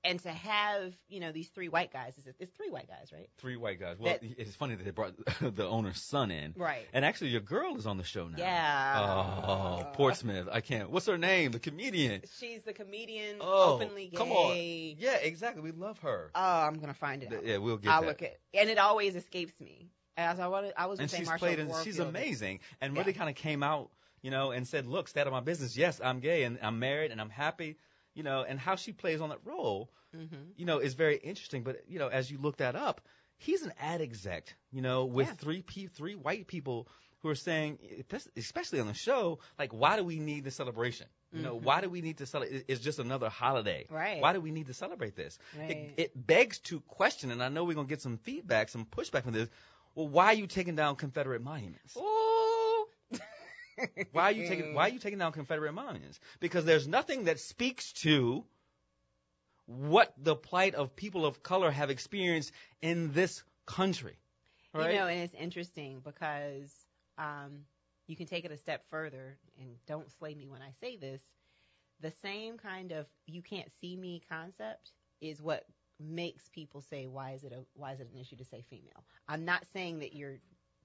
and to have, you know, these three white guys, it's, it's three white guys, right? Three white guys. Well, That- it's funny that they brought the owner's son in. Right. And actually, your girl is on the show now. Yeah. Oh, Portsmouth. I can't. What's her name? The comedian. She's the comedian, Oh, openly gay. come on. Yeah, exactly. We love her. Oh, I'm gonna find it. Out. yeah, we'll get I'll that. look at, and it always escapes me. As I wanted, I was and she's played and she's amazing and Yeah. really kind of came out you know and said look stay out of my business yes i'm gay and i'm married and i'm happy you know and how she plays on that role Mm-hmm. you know is very interesting but you know as you look that up he's an ad exec you know with Yeah. three pe- three white people who are saying, especially on the show, like, why do we need the celebration? You know, Mhm. why do we need to celebrate? It's just another holiday. Right. Why do we need to celebrate this? Right. It, it begs to question, and I know we're gonna get some feedback, some pushback from this. Well, why are you taking down Confederate monuments? Ooh. Why are you taking Why are you taking down Confederate monuments? Because there's nothing that speaks to what the plight of people of color have experienced in this country. Right? You know, and it's interesting because um, you can take it a step further, and don't slay me when I say this. The same kind of "you can't see me" concept is what makes people say, "Why is it a Why is it an issue to say female?" I'm not saying that you're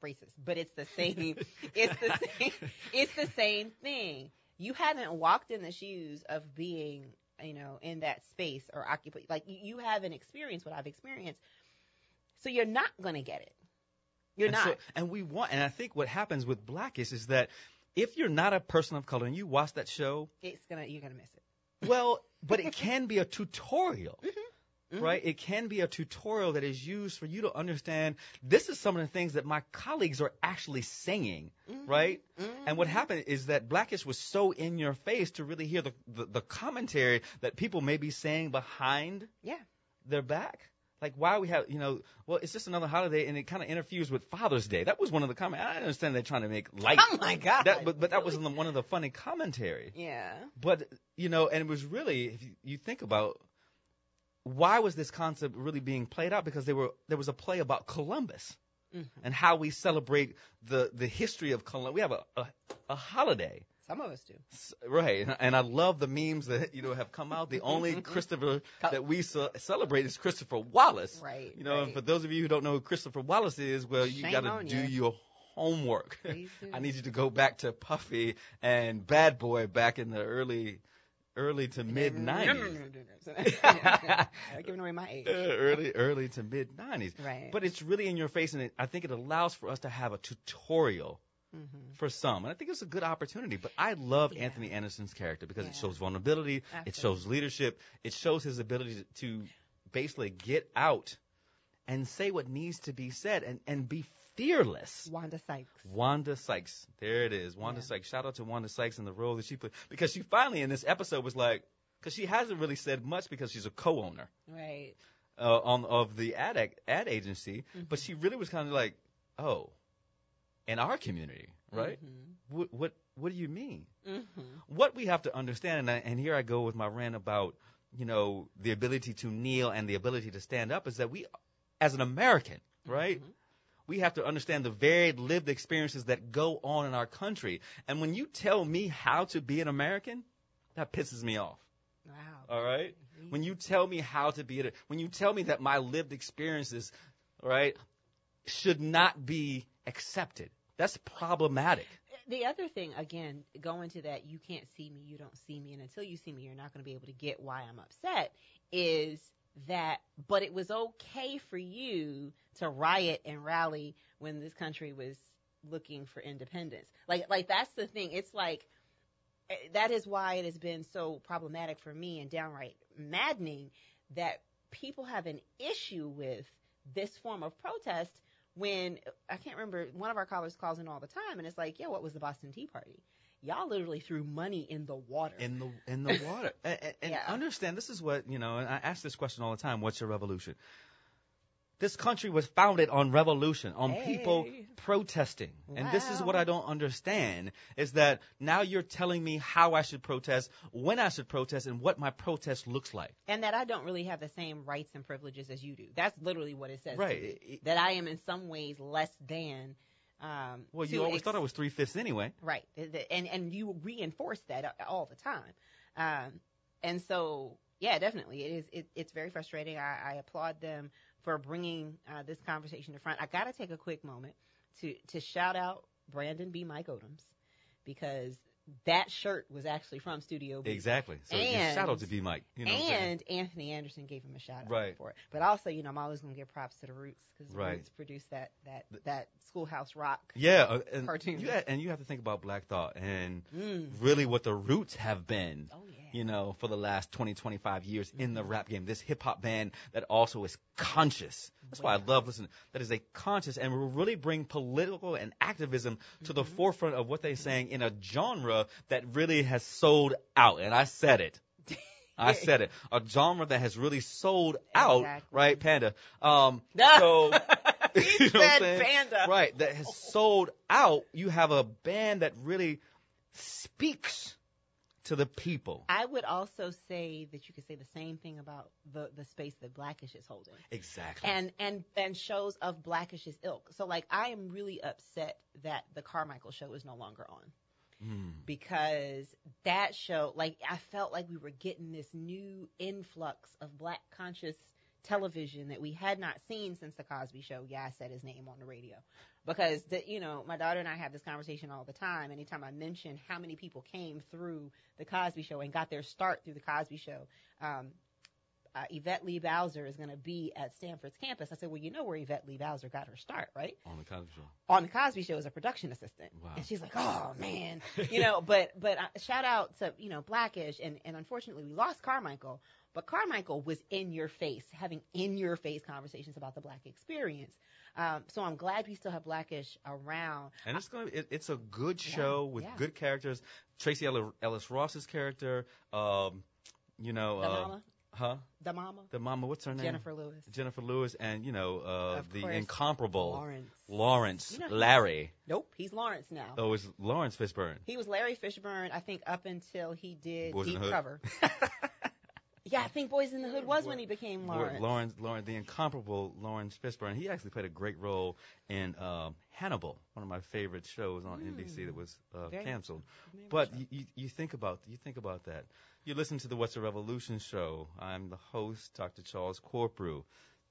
racist, but it's the same. it's the same. It's the same thing. You haven't walked in the shoes of being, you know, in that space or occupy. Like you, you haven't experienced what I've experienced, so you're not gonna get it. You're and not. So, and we want, and I think what happens with Blackish is is that if you're not a person of color and you watch that show, it's gonna you're gonna miss it. well, but it can be a tutorial. Mm-hmm. Right? It can be a tutorial that is used for you to understand this is some of the things that my colleagues are actually saying, Mm-hmm. right? And what happened is that Blackish was so in your face to really hear the, the, the commentary that people may be saying behind Yeah. their back. Like why we have, you know, well, it's just another holiday, and it kind of interferes with Father's Day. That was one of the comments. I understand they're trying to make light. Oh my God. That, but but that was one of the funny commentary. Yeah. But you know, and it was really, if you, you think about why was this concept really being played out? Because there were there was a play about Columbus Mhm. and how we celebrate the the history of Columbus. We have a a, a holiday. Some of us do. Right, and- I love the memes that you know have come out. The only Christopher that we ce- celebrate is Christopher Wallace. Right, You know, and for those of you who don't know who Christopher Wallace is, well, you got to do ya. your homework. I need you to go back to Puffy and Bad Boy back in the early, early to mid nineties. I'm giving away my age. early, early to mid nineties. Right. But it's really in your face, and it, I think it allows for us to have a tutorial Mhm. for some. And I think it's a good opportunity. But I love Anthony Anderson's character because it shows vulnerability, it shows leadership, it shows his ability to, to basically get out and say what needs to be said and, and be fearless. Wanda Sykes. Wanda Sykes. There it is. Wanda Sykes. Shout out to Wanda Sykes and the role that she played. Because she finally in this episode was like, because she hasn't really said much because she's a co-owner Right. uh, on of the ad ad agency, but she really was kind of like, oh, in our community, right? What what what do you mean? Mm-hmm. What we have to understand, and, I, and here I go with my rant about you know the ability to kneel and the ability to stand up, is that we, as an American, right? We have to understand the varied lived experiences that go on in our country. And when you tell me how to be an American, that pisses me off. Wow. All right? Mm-hmm. When you tell me how to be it, when you tell me that my lived experiences, right, should not be accepted, that's problematic. The other thing, again, going to that, you can't see me, you don't see me, and until you see me, you're not going to be able to get why I'm upset, is that, but it was okay for you to riot and rally when this country was looking for independence. Like, like that's the thing. It's like, eh, that is why it has been so problematic for me and downright maddening that people have an issue with this form of protest when I can't remember one of our callers calls in all the time and it's like, yeah, what was the Boston Tea Party? Y'all literally threw money in the water. In the in the water, and, and- Yeah. understand this is what you know. And I ask this question all the time: What's your revolution? This country was founded on revolution, on people Hey. protesting. And this is what I don't understand is that now you're telling me how I should protest, when I should protest, and what my protest looks like. and that I don't really have the same rights and privileges as you do. That's literally what it says. Right. me. It- it- that I am in some ways less than. Um, Well, you always ex- thought I was three fifths anyway. Right. And and you reinforce that all the time. Um, and so yeah, definitely, it is. It, it's very frustrating. I, I applaud them for bringing uh, this conversation to front. I got to take a quick moment to to shout out Brandan B. Mike Odums because that shirt was actually from Studio BE. Exactly. So And- shout out to B Mike. You know and Anthony Anderson gave him a shout out Right. for it. But also, you know, I'm always going to give props to the Roots because the Right. Roots produced that that that Schoolhouse Rock. Yeah, uh, and Cartoon. You ha- and you have to think about Black Thought and Mm. really what the roots have been. Oh, yeah. You know, for the last 20, 25 years in the rap game. This hip hop band that also is conscious. That's why I love listening. That is a conscious and will really bring political and activism to the forefront of what they're saying in a genre that really has sold out. And I said it. I said it. A genre that has really sold out, Exactly. right, Panda? Um, so, He you know what I'm said? Panda. Right, that has sold out. You have a band that really speaks to the people. I would also say that you could say the same thing about the the space that Blackish is holding. Exactly. and and and shows of Blackish's ilk. So like I am really upset that the Carmichael show is no longer on Mm. because that show like I felt like we were getting this new influx of black conscious television that we had not seen since the Cosby show. Yeah, I said his name on the radio. Because the, you know, my daughter and I have this conversation all the time. Anytime I mention how many people came through the Cosby show and got their start through the Cosby show, um, uh, Yvette Lee Bowser is going to be at Stanford's campus. I said, well, you know where Yvette Lee Bowser got her start, right? On the Cosby Show. On the Cosby Show as a production assistant. Wow. And she's like, oh man, you know. But but uh, shout out to you know Blackish, and and unfortunately we lost Carmichael, but Carmichael was in your face, having in your face conversations about the Black experience. Um, so I'm glad we still have Blackish around. And it's going. to It, it's a good show with yeah. good characters. Tracee Ell- Ellis Ross's character. Um, you know. The uh, mama? Huh? The mama. The mama. What's her name? Jennifer Lewis. Jennifer Lewis, and you know uh, the course, incomparable Lawrence. Lawrence You know, Larry. Nope, he's Lawrence now. Oh, it's Laurence Fishburne. He was Larry Fishburne, I think, up until he did Boys Deep. Cover. yeah, I think Boys in the Hood was when he became Lawrence. Lawrence, Lawrence, the incomparable Laurence Fishburne. He actually played a great role in um, Hannibal, one of my favorite shows on NBC that was uh, canceled. But you, you, you think about you think about that. You listen to the What's Your Revolution show. I'm the host, Dr. Charles Corprew,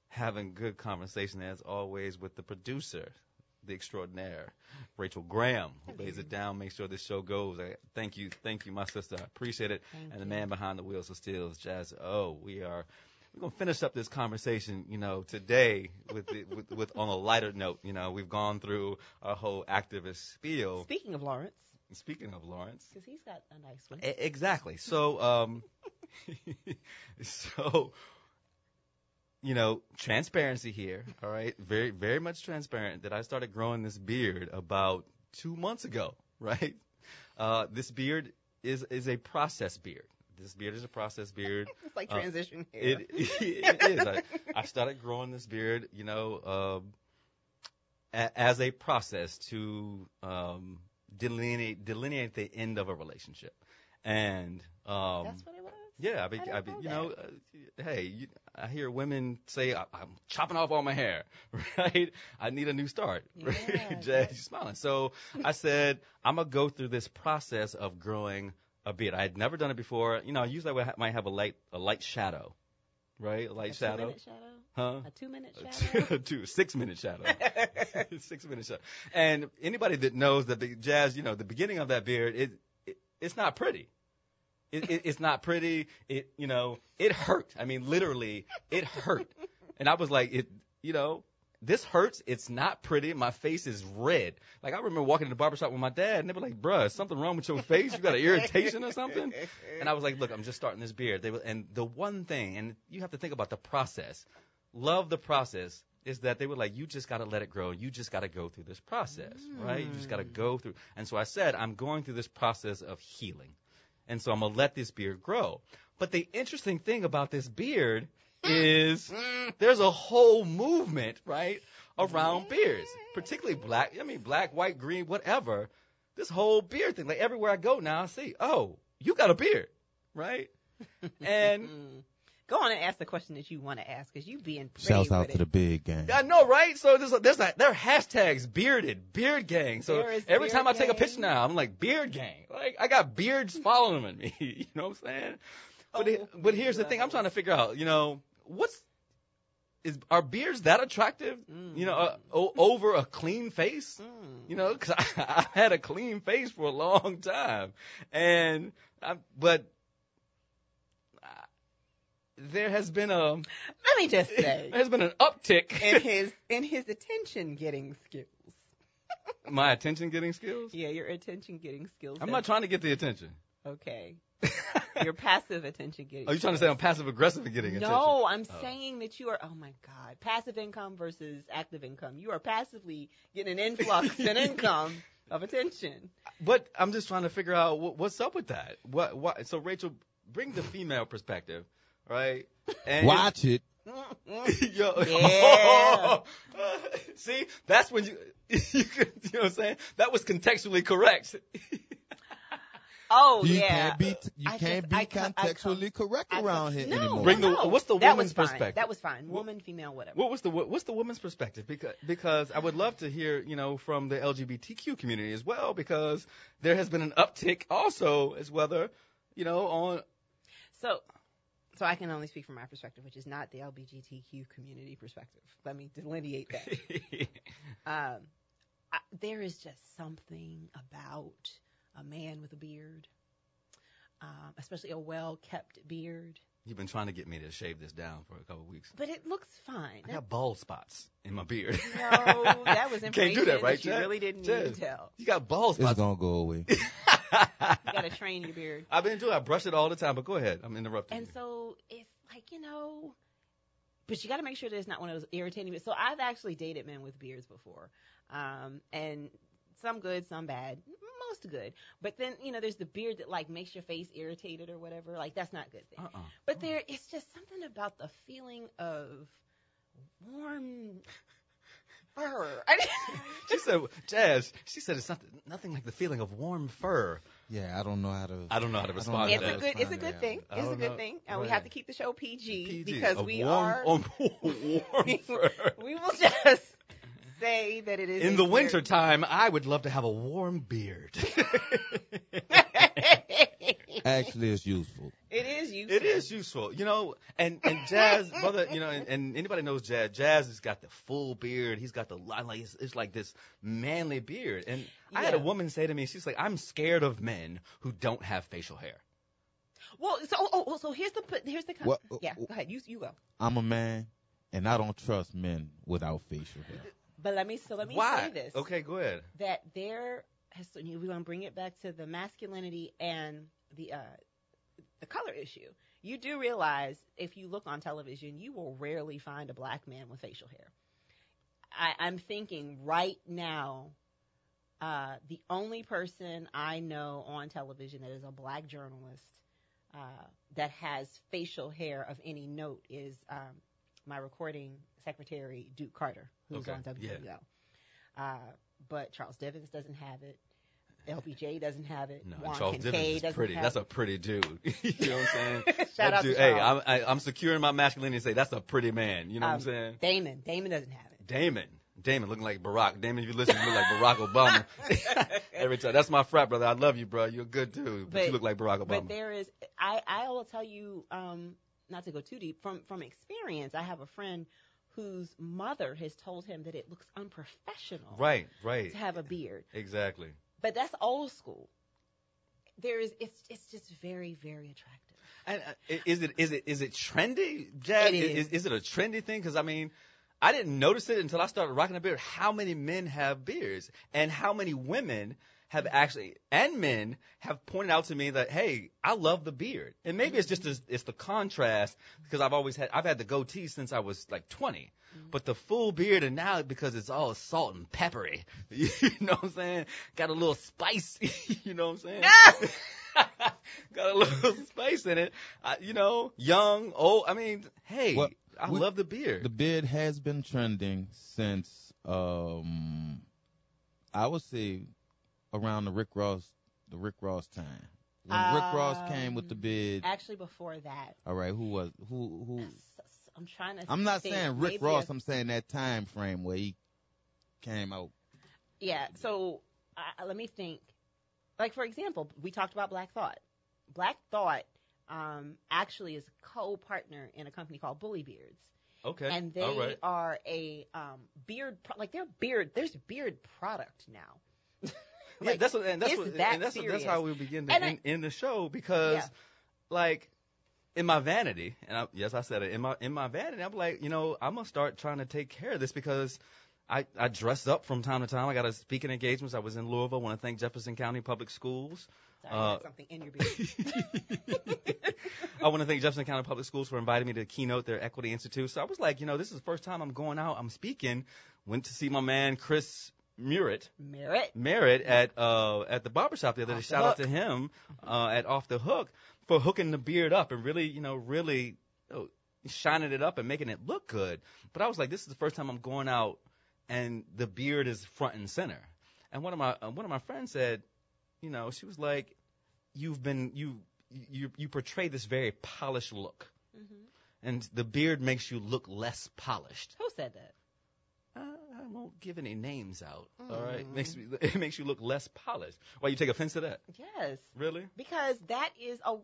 having good conversation as always with the producer, the extraordinaire, Rachel Graham, who lays it down, makes sure this show goes. I, thank you, thank you, my sister. I appreciate it. Thank and the man behind the wheels of steel is Jazz. Oh, we are we're gonna finish up this conversation, you know, today with, the, with with on a lighter note. You know, we've gone through our whole activist spiel. Speaking of Lawrence, Speaking of Lawrence, because he's got a nice one. E- exactly. So, um, so, you know, transparency here. All right, very, very much transparent. That I started growing this beard about two months ago. Right. Uh, this beard is is a process beard. This beard is a process beard. It's like Uh, transition hair. it, it is. I, I started growing this beard, you know, um, a, as a process to um, delineate delineate the end of a relationship, and um, That's what it. Yeah, I be, I I be, know you know, uh, hey, you, I hear women say I, I'm chopping off all my hair, right? I need a new start. Yeah, Jazz, you're smiling. So I said I'm gonna go through this process of growing a beard. I had never done it before. You know, usually I might have a light a light shadow, right? A light a shadow. Two-minute shadow. Huh? A two-minute shadow. two six minute shadow six minute shadow and anybody that knows that the jazz you know the beginning of that beard it, it it's not pretty it, it it's not pretty. It you know it hurt. I mean literally it hurt. And i was like it you know this hurts. It's not pretty. My face is red. Like i remember walking in the barber shop with my dad and they were like bruh is something wrong with your face? You got an irritation or something? And i was like look i'm just starting this beard. They were, and the one thing and you have to think about the process. Love the process is that they were like, you just got to let it grow. You just got to go through this process, right? You just got to mm. go through. And so I said, I'm going through this process of healing. And so I'm going to let this beard grow. But the interesting thing about this beard mm. is mm. there's a whole movement, right, around beards, particularly black. I mean, black, white, green, whatever. This whole beard thing. Like everywhere I go now, I see, oh, you got a beard, right? And mm. Go on and ask the question that you want to ask, because you being pretty Shouts out to it. the big gang. I know, right? So there's, like there's that, there are hashtags, bearded, beard gang. So every beard time I take a gang. picture now, I'm like, beard gang. Like, I got beards following me. you know what I'm saying? But, it, but here's the thing. I'm trying to figure out, you know, what's, is are beards that attractive? You know, uh, o- over a clean face. You know, because I, I had a clean face for a long time, and I, but there has been a Let me just say, there has been an uptick in his in his attention getting skills. my attention getting skills. Yeah, your attention getting skills. I'm not trying to get the attention. Okay. your passive attention getting. Are you trying to say I'm passive aggressive at getting attention? No, I'm Oh. saying that you are. Oh my God, passive income versus active income. You are passively getting an influx in income of attention. But I'm just trying to figure out what, what's up with that. What? What? So Rachel, bring the female perspective, right? And Watch it. Yo, Yeah. see, that's when you, you, could- you know what I'm saying? That was contextually correct. Oh you yeah. can't be you I can't just- be I co- I contextually correct I co- around here no, anymore. Bring the- no. what's the that woman's was fine. perspective? That was fine. Woman, female, whatever. What was the what's the woman's perspective? Because because I would love to hear you know from the LGBTQ community as well because there has been an uptick also as whether you know on So, so I can only speak from my perspective, which is not the LGBTQ community perspective. Let me delineate that. um, I, there is just something about a man with a beard, um, especially a well-kept beard. You've been trying to get me to shave this down for a couple of weeks. But it looks fine. I got bald spots in my beard. No, that was You can't do information that, right? that you Jazz? really didn't Jazz, need to tell. You got bald It's gonna go away. You got to train your beard. I've been doing. I brush it all the time. But go ahead. I'm interrupting. And you. so it's like, you know, but you got to make sure that it's not one of those irritating. So I've actually dated men with beards before. Um, and some good, some bad, most good. But then, you know, there's the beard that like makes your face irritated or whatever. Like that's not a good thing. Uh-uh. But there, it's just something about the feeling of warm fur. I She said, Jazz. She said it's nothing, nothing like the feeling of warm fur. Yeah, I don't know how to. I don't know how to respond it's to how a good, it's a good thing. It's a good know. thing, and we have to keep the show PG, PG, because a we warm, are. um, warm fur. we will just say that it is In the very- winter time, I would love to have a warm beard. Actually, it's useful. it is useful. It is useful, you know, and and Jazz, brother, you know, and, and anybody knows Jazz. Jazz has got the full beard. He's got the like it's, it's like this manly beard. And I had a woman say to me, she's like, "I'm scared of men who don't have facial hair." Well, so oh, oh, oh so here's the put- here's the con- What- oh, yeah. Oh. Go ahead, you you go. I'm a man, and I don't trust men without facial hair. But let me so let me Why? say this Okay, go ahead. that there has we're gonna bring it back to the masculinity and the uh the color issue. You do realize if you look on television, you will rarely find a black man with facial hair. I, I'm thinking right now, uh, the only person I know on television that is a black journalist uh, that has facial hair of any note is um, my recording secretary, Duke Carter, who's Okay, on yeah. WWL. Uh, but Charles Devins doesn't have it. LBJ doesn't have it. No, Juan Charles Kincaid Dickens is doesn't pretty. That's it. a pretty dude. you know what I'm saying? Shout That out to dude- Hey, I'm, I, I'm securing my masculinity and say that's a pretty man. You know what I'm Um, saying? Damon. Damon doesn't have it. Damon. Damon looking like Barack. Damon, if you listen, you look like Barack Obama. Every time. That's my frat brother. I love you, bro. You're a good dude, but, you look like Barack Obama. But there is, I, I will tell you, um, not to go too deep, from, from experience, I have a friend whose mother has told him that it looks unprofessional right, right. to have a beard. Exactly. But that's old school. There is, it's, it's just very, very attractive. And uh, is it is it is it trendy, Jazz? It Is, is. is it a trendy thing? Because I mean, I didn't notice it until I started rocking a beard. How many men have beards, and how many women have actually, and men have pointed out to me that hey, I love the beard, and maybe it's just as, it's the contrast because I've always had I've had the goatee since I was like 20, but the full beard, and now because it's all salt and peppery, you know what I'm saying? Got a little spice, you know what I'm saying? got a little spice in it. I, you know, young, old. I mean, hey, Well, I we- love the beard. The beard has been trending since um I would say around the Rick Ross the Rick Ross time. When Rick Ross came with the bid. Actually, before that, all right, who was who who I'm trying to. I'm not think. saying Rick Maybe Ross, a- I'm saying that time frame where he came out. Yeah. So uh, let me think. Like for example, we talked about Black Thought. Black Thought um, actually is a co-partner in a company called Bully Beards, Okay. And they All right. are a um, beard, pro- like they're beard. There's beard product now. Yeah, that's what, and that's what, that and that's, what- that's how we begin to end, I- end the show because, Yeah. like, in my vanity, and I, yes, I said it in my in my vanity. I'm like, you know, I'm gonna start trying to take care of this because I I dress up from time to time. I got a speaking engagements. I was in Louisville. I want to thank Jefferson County Public Schools. Sorry, Uh, something in your. I want to thank Jefferson County Public Schools for inviting me to keynote their Equity Institute. So I was like, you know, this is the first time I'm going out. I'm speaking. Went to see my man Chris Merritt. Merritt. Merritt at uh at the barbershop the other day. Off Shout out to him uh at Off the Hook for hooking the beard up and really, you know, really you know, shining it up and making it look good. But I was like, this is the first time I'm going out and the beard is front and center. And one of my uh, one of my friends said, you know, she was like, you've been you you you portray this very polished look, Mhm. and the beard makes you look less polished. Who said that? Uh, I won't give any names out. All right, Mm. makes me, it makes you look less polished. Why you take offense to that? Yes. Really? Because that is a.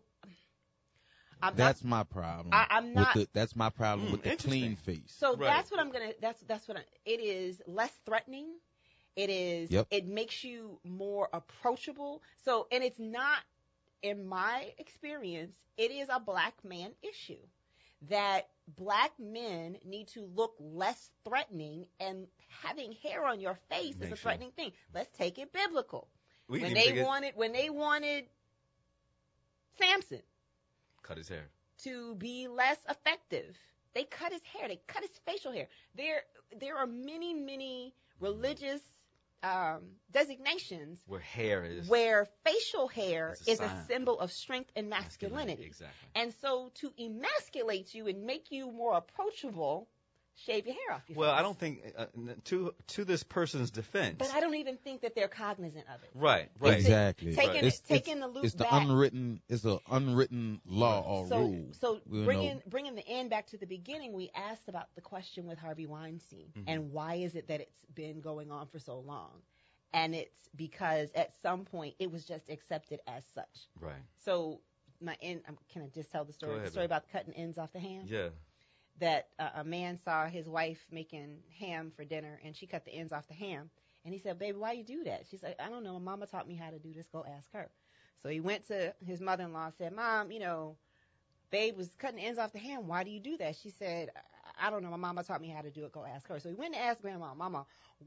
I'm That's not, my problem. I- I'm not- With the, that's my problem Mm, with the clean face. So that's what I'm gonna. That's that's what I, it is. Less threatening. It is. Yep. It makes you more approachable. So and it's not, in my experience, it is a black man issue. That black men need to look less threatening, and having hair on your face is a threatening thing. Let's take it biblical. We when they wanted, when they wanted Samson Cut his hair. to be less effective. They cut his hair. They cut his facial hair. There, there are many, many mm-hmm. religious um, designations Where hair is. where facial hair a is a symbol of strength and masculinity. Exactly. And so, to emasculate you and make you more approachable, shave your hair off. Your Well, face. I don't think uh, to to this person's defense. But I don't even think that they're cognizant of it. Right. Right. Exactly. Taking it- It's, taking it's, the loop it's the back. unwritten. It's an unwritten law or so, rule. So bringing know. bringing the end back to the beginning, we asked about the question with Harvey Weinstein Mhm. and why is it that it's been going on for so long, and it's because at some point it was just accepted as such. Right. So my end, um, can I just tell the story? ahead, the story babe. about cutting ends off the ham. Yeah. That uh, a man saw his wife making ham for dinner, and she cut the ends off the ham. And he said, "Baby, why you do that?" She's like, "I don't know. My mama taught me how to do this. Go ask her." So he went to his mother-in-law and said, "Mom, you know, Babe was cutting ends off the ham. Why do you do that?" She said, "I- "I don't know. My mama taught me how to do it. Go ask her." So he went and asked Grandma, "Mama,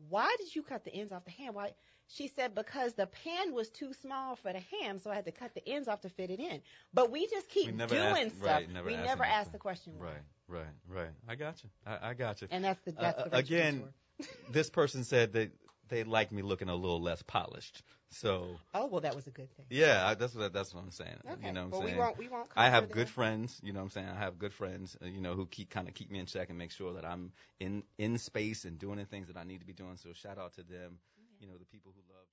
why did you cut the ends off the ham?" Why? She said, "Because the pan was too small for the ham, so I had to cut the ends off to fit it in." But we just keep We doing asked- stuff. right, never we asked never ask the question. Right. Right. Right. I got you. I, I got you. And that's the- that's uh, the again. this person said that they like me looking a little less polished. So Oh well, that was a good thing. yeah, I, that's what that's what I'm saying. Okay. You know what I'm Well, we won't- we won't I have good friends. You know what I'm saying? I have good friends. Uh, you know who keep kind of keep me in check and make sure that I'm in in space and doing the things that I need to be doing. So shout out to them. You know the people who love.